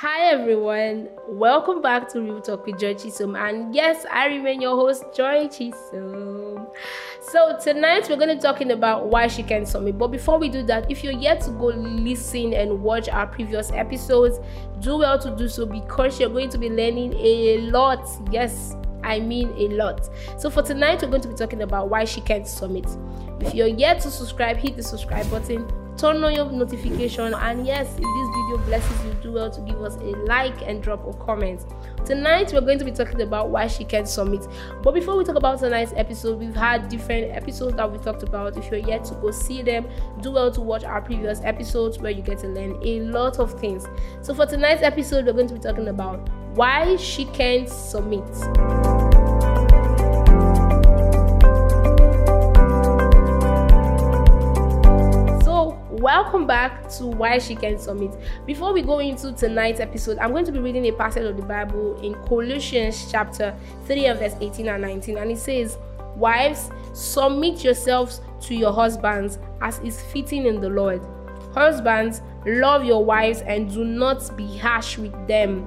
Hi everyone, welcome back to Real Talk with Joy Chisom, and yes, I remain your host Joy Chisom. So tonight we're going to be talking about why she can submit. But before we do that, if you're yet to go listen and watch our previous episodes, do well to do so because you're going to be learning a lot. Yes, I mean a lot. So for tonight, we're going to be talking about why she can't submit. If you're yet to subscribe, hit the subscribe button turn on your notification. And yes if this video blesses you do well to give us a like and drop a comment. Tonight we're going to be talking about why she can't submit. But before we talk about tonight's episode we've had different episodes that we talked about. If you're yet to go see them do well to watch our previous episodes where you get to learn a lot of things. So for tonight's episode we're going to be talking about why she can't submit back to why she can submit. Before we go into tonight's episode i'm going to be reading a passage of the bible in colossians chapter 3 and verse 18 and 19 and it says wives submit yourselves to your husbands as is fitting in the lord. Husbands love your wives and do not be harsh with them.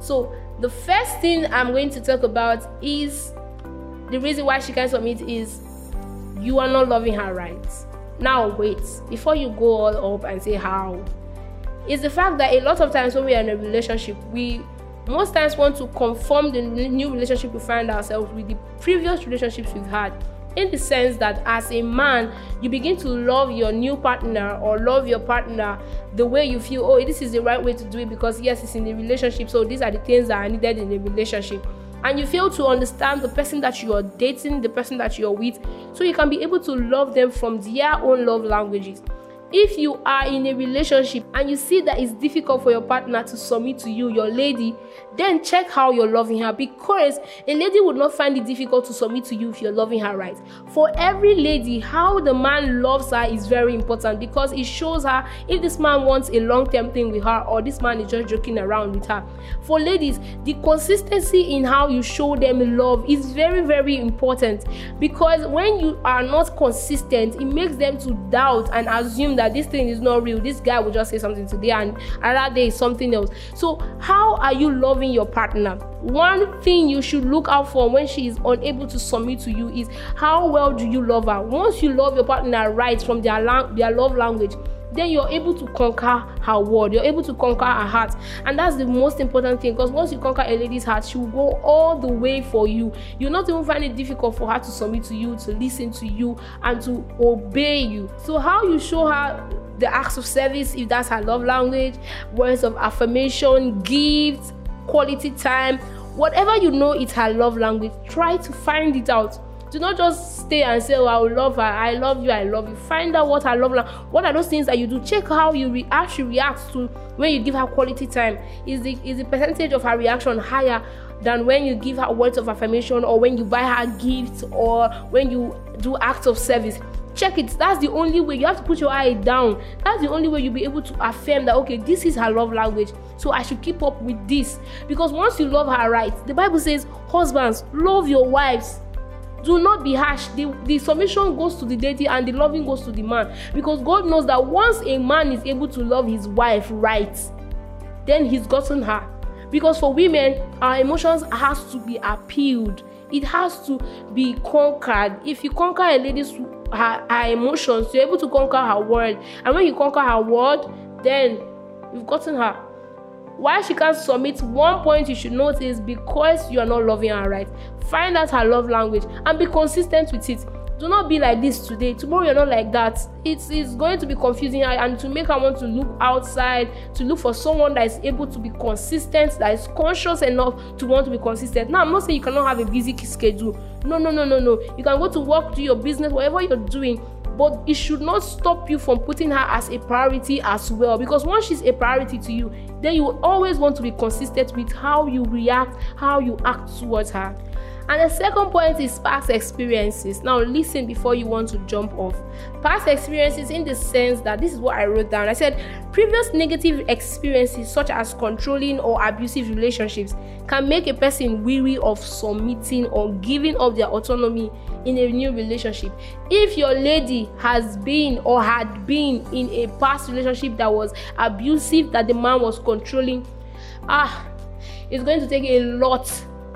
So the first thing i'm going to talk about is the reason why she can't submit is you are not loving her right now, wait, before you go all up and say how, it's the fact that a lot of times when we are in a relationship, we most times want to conform the new relationship we find ourselves with the previous relationships we've had. In the sense that as a man, you begin to love your new partner or love your partner the way you feel, oh, this is the right way to do it because, yes, it's in a relationship, so these are the things that are needed in a relationship and you fail to understand the person that you are dating, the person that you're with, so you can be able to love them from their own love languages. If you are in a relationship and you see that it's difficult for your partner to submit to you, your lady, then check how you're loving her because a lady would not find it difficult to submit to you if you're loving her right. For every lady, how the man loves her is very important because it shows her if this man wants a long term thing with her or this man is just joking around with her. For ladies, the consistency in how you show them love is very, very important because when you are not consistent, it makes them to doubt and assume that this thing is not real. This guy will just say something today and another day is something else. So, how are you loving your partner? One thing you should look out for when she is unable to submit to you is how well do you love her? Once you love your partner right from their, lang- their love language, then you're able to conquer her world. You're able to conquer her heart. And that's the most important thing because once you conquer a lady's heart, she will go all the way for you. You'll not even find it difficult for her to submit to you, to listen to you, and to obey you. So, how you show her the acts of service, if that's her love language, words of affirmation, gifts, quality time, whatever you know it's her love language, try to find it out do not just stay and say, Oh, I love her, I love you, I love you. Find out what her love language, what are those things that you do. Check how you re- how she reacts to when you give her quality time. Is the is the percentage of her reaction higher than when you give her words of affirmation or when you buy her gifts or when you do acts of service? Check it. That's the only way. You have to put your eye down. That's the only way you'll be able to affirm that okay this is her love language. So i should keep up with this. Because once you love her right the bible says husbands love your wives. Do not be harsh. The the submission goes to the deity and the loving goes to the man. Because god knows that once a man is able to love his wife right then he's gotten her. Because for women our emotions has to be appealed. It has to be conquered. If you conquer a lady's her, her emotions. You're able to conquer her world. And when you conquer her world then you've gotten her. Why she can't submit one point you should note is because you are not loving her right. Find out her love language and be consistent with it do not be like this today. Tomorrow you're not like that. It's, it's going to be confusing her and to make her want to look outside to look for someone that is able to be consistent that is conscious enough to want to be consistent. Now i'm not saying you cannot have a busy schedule. No no no no no. You can go to work do your business whatever you're doing but it should not stop you from putting her as a priority as well because once she's a priority to you then you always want to be consistent with how you react how you act towards her and the second point is past experiences. Now, listen before you want to jump off. Past experiences, in the sense that this is what I wrote down. I said previous negative experiences, such as controlling or abusive relationships, can make a person weary of submitting or giving up their autonomy in a new relationship. If your lady has been or had been in a past relationship that was abusive, that the man was controlling, ah, it's going to take a lot.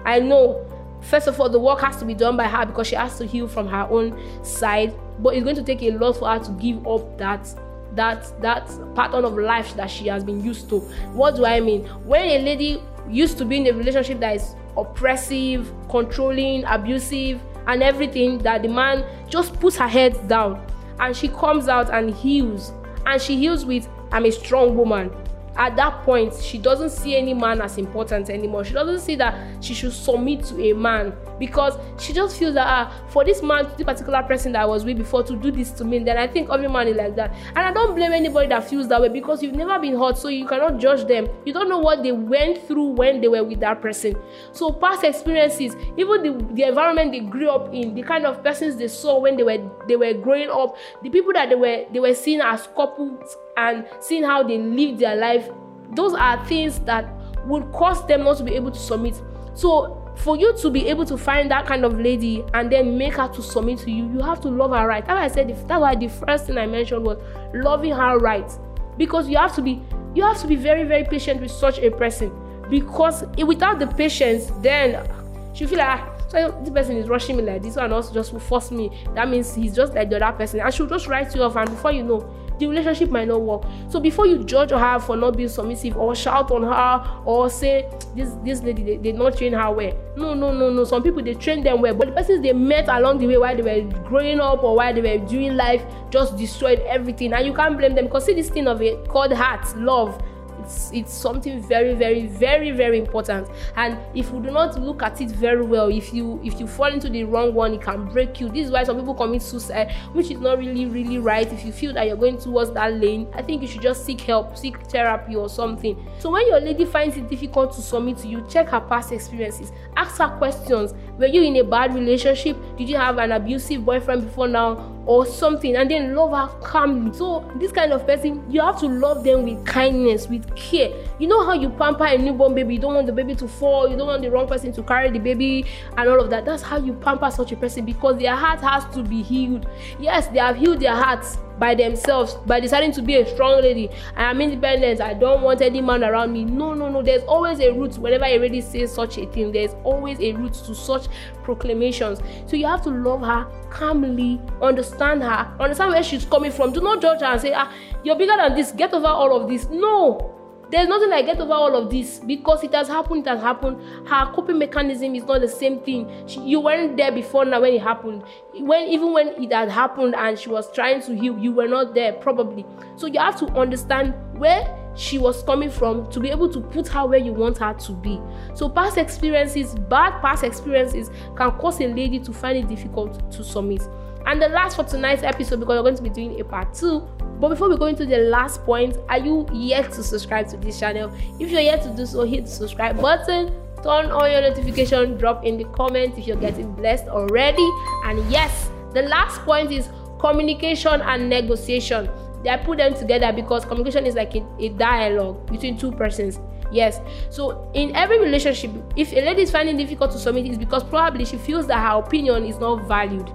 I know. First of all, the work has to be done by her because she has to heal from her own side. But it's going to take a lot for her to give up that that that pattern of life that she has been used to. What do I mean? When a lady used to be in a relationship that is oppressive, controlling, abusive, and everything, that the man just puts her head down and she comes out and heals. And she heals with, I'm a strong woman at that point she doesn't see any man as important anymore. She doesn't see that she should submit to a man because she just feels that ah for this man this particular person that i was with before to do this to me then i think every man is like that. And i don't blame anybody that feels that way because you've never been hurt so you cannot judge them. You don't know what they went through when they were with that person. So past experiences even the, the environment they grew up in the kind of persons they saw when they were they were growing up the people that they were they were seen as couples and seeing how they live their life those are things that would cause them not to be able to submit. So for you to be able to find that kind of lady and then make her to submit to you you have to love her right. That's why i said that's why the first thing i mentioned was loving her right. Because you have to be you have to be very very patient with such a person. Because without the patience then she feel like ah, so this person is rushing me like this one also just will force me. That means he's just like the other person. And she'll just write you off and before you know the relationship might not work. So before you judge her for not being submissive or shout on her or say this this lady they, they not train her well. No, no, no, no. Some people they train them well, but the persons they met along the way while they were growing up or while they were doing life just destroyed everything. And you can't blame them because see this thing of it called heart, love it's it's something very very very very important. And if you do not look at it very well if you if you fall into the wrong one it can break you. This is why some people commit suicide which is not really really right. If you feel that you're going towards that lane i think you should just seek help seek therapy or something. So when your lady finds it difficult to submit to you check her past experiences. Ask her questions. Were you in a bad relationship? Did you have an abusive boyfriend before now or something and then love her calmly. So this kind of person you have to love them with kindness with care. You know how you pamper a newborn baby you don't want the baby to fall you don't want the wrong person to carry the baby and all of that. That's how you pamper such a person because their heart has to be healed. Yes they have healed their hearts by themselves by deciding to be a strong lady. I am independent. I don't want any man around me. No no no. There's always a root whenever a lady says such a thing there's always a root to such proclamations. So you have to love her calmly understand her understand where she's coming from. Do not judge her and say ah you're bigger than this. Get over all of this. No there's nothing like get over all of this because it has happened it has happened. Her coping mechanism is not the same thing. She, you weren't there before now when it happened. When even when it had happened and she was trying to heal you were not there probably. So you have to understand where she was coming from to be able to put her where you want her to be. So past experiences bad past experiences can cause a lady to find it difficult to submit. And the last for tonight's episode because we're going to be doing a part two but before we go into the last point, are you yet to subscribe to this channel? If you're yet to do so, hit the subscribe button, turn on your notification, drop in the comments if you're getting blessed already. And yes, the last point is communication and negotiation. I put them together because communication is like a, a dialogue between two persons. Yes. So in every relationship, if a lady is finding difficult to submit, it's because probably she feels that her opinion is not valued.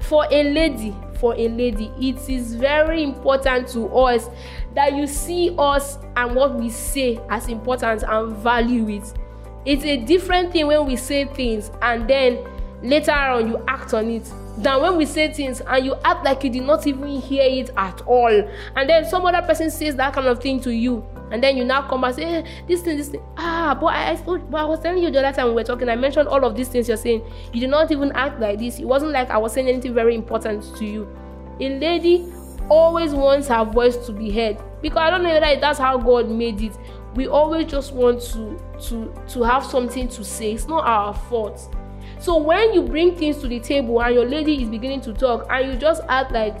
For a lady, for a lady it is very important to us that you see us and what we say as important and value it. It's a different thing when we say things and then later on you act on it than when we say things and you act like you did not even hear it at all. And then some other person says that kind of thing to you and then you now come and say hey, eh, this thing this thing. Ah but I, I but I was telling you the other time we were talking I mentioned all of these things you're saying. You did not even act like this. It wasn't like I was saying anything very important to you. A lady always wants her voice to be heard. Because I don't know whether that's how God made it. We always just want to to to have something to say. It's not our fault. So when you bring things to the table and your lady is beginning to talk and you just act like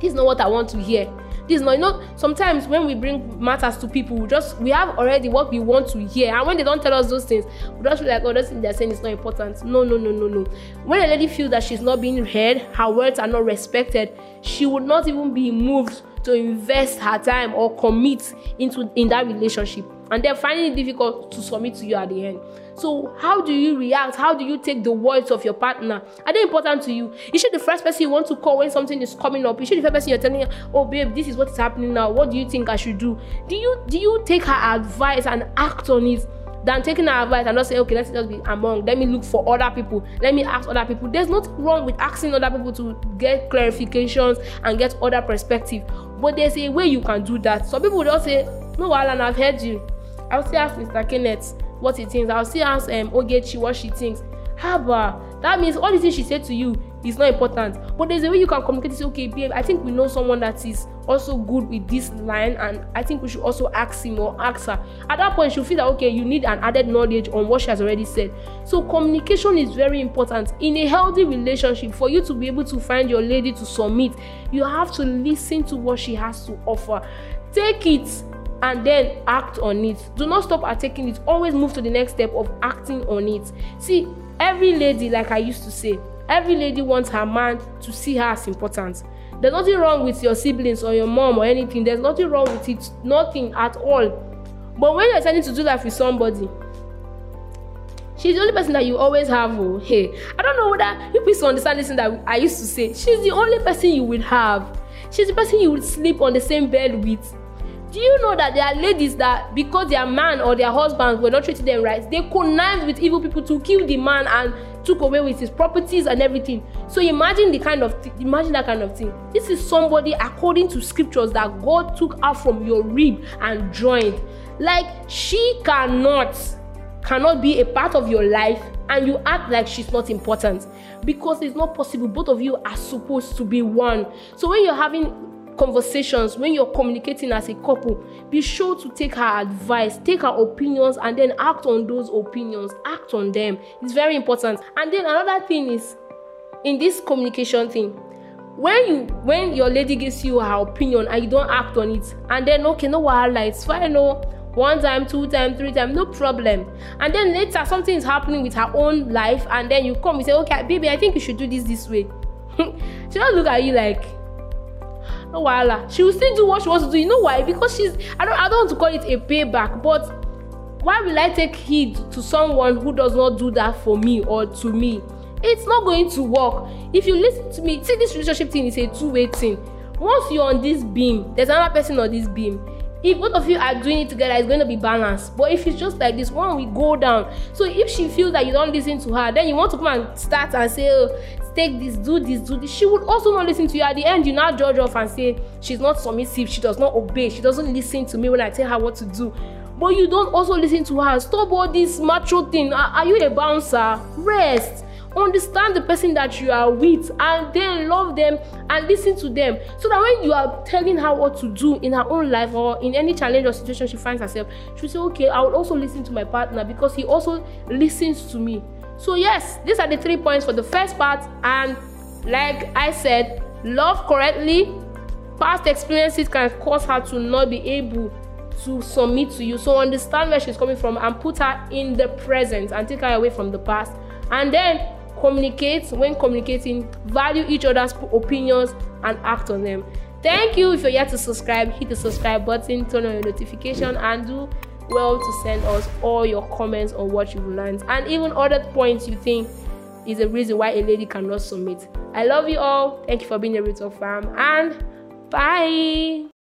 this is not what i want to hear this is not you know sometimes when we bring matters to people we just we have already what we want to hear. And when they don't tell us those things we just feel like oh this thing they're saying is not important. No no no no no. When a lady feels that she's not being heard her words are not respected she would not even be moved to invest her time or commit into in that relationship and then finding it difficult to submit to you at the end. So, how do you react? How do you take the words of your partner? Are they important to you? Is she the first person you want to call when something is coming up? Is she the first person you're telling "Oh, babe, this is what is happening now. What do you think I should do?" Do you do you take her advice and act on it? than taking her advice and just say, okay, let's just be among. Let me look for other people. Let me ask other people. There's nothing wrong with asking other people to get clarifications and get other perspective. But there's a way you can do that. Some people just say, no, Alan, I've heard you. I'll still ask Mr. Kenneth what he thinks. I'll still ask um, Ogechi what she thinks. Haba, that means all the things she said to you is not important. But there's a way you can communicate. Say, okay, babe, I think we know someone that is also good with this line, and I think we should also ask him or ask her. At that point, she'll feel that okay, you need an added knowledge on what she has already said. So communication is very important in a healthy relationship. For you to be able to find your lady to submit, you have to listen to what she has to offer. Take it and then act on it. Do not stop at taking it. Always move to the next step of acting on it. See, every lady, like I used to say, every lady wants her man to see her as important. There's nothing wrong with your siblings or your mom or anything. There's nothing wrong with it. Nothing at all. But when you're deciding to do life with somebody, she's the only person that you always have. Oh, hey, I don't know whether you please understand this thing that I used to say. She's the only person you will have. She's the person you would sleep on the same bed with do you know that there are ladies that because their man or their husbands were not treating them right they connived with evil people to kill the man and took away with his properties and everything? So imagine the kind of th- imagine that kind of thing. This is somebody according to scriptures that god took out from your rib and joined. Like she cannot cannot be a part of your life and you act like she's not important. Because it's not possible both of you are supposed to be one. So when you're having conversations, when you're communicating as a couple, be sure to take her advice, take her opinions, and then act on those opinions. Act on them. It's very important. And then another thing is in this communication thing, when you when your lady gives you her opinion and you don't act on it, and then okay, no wahala, it's fine, no one time, two time, three time, no problem. And then later something is happening with her own life, and then you come, you say, okay, baby, I think you should do this this way. she don't look at you like no wahala. She will still do what she wants to do. You know why? Because she's i don't i don't want to call it a payback but why will i take heed to someone who does not do that for me or to me? It's not going to work. If you listen to me see this relationship thing is a two-way thing. Once you're on this beam there's another person on this beam. If both of you are doing it together it's going to be balanced. But if it's just like this one will go down. So if she feels that you don't listen to her then you want to come and start and say oh take this do this do this she would also not listen to you. At the end you now judge off and say she's not submissive she does not obey she doesn't listen to me when i tell her what to do. But you don't also listen to her. Stop all this macho thing. Are, are you a bouncer? Rest. Understand the person that you are with and then love them and listen to them. So that when you are telling her what to do in her own life or in any challenge or situation she finds herself she will say okay i will also listen to my partner because he also listens to me so yes these are the three points for the first part. And like i said love correctly past experiences can cause her to not be able to submit to you. So understand where she's coming from and put her in the present and take her away from the past. And then communicate when communicating value each other's opinions and act on them. Thank you if you're yet to subscribe hit the subscribe button turn on your notification and do well to send us all your comments on what you've learned. And even other points you think is a reason why a lady cannot submit. I love you all. Thank you for being a ritual fam. And bye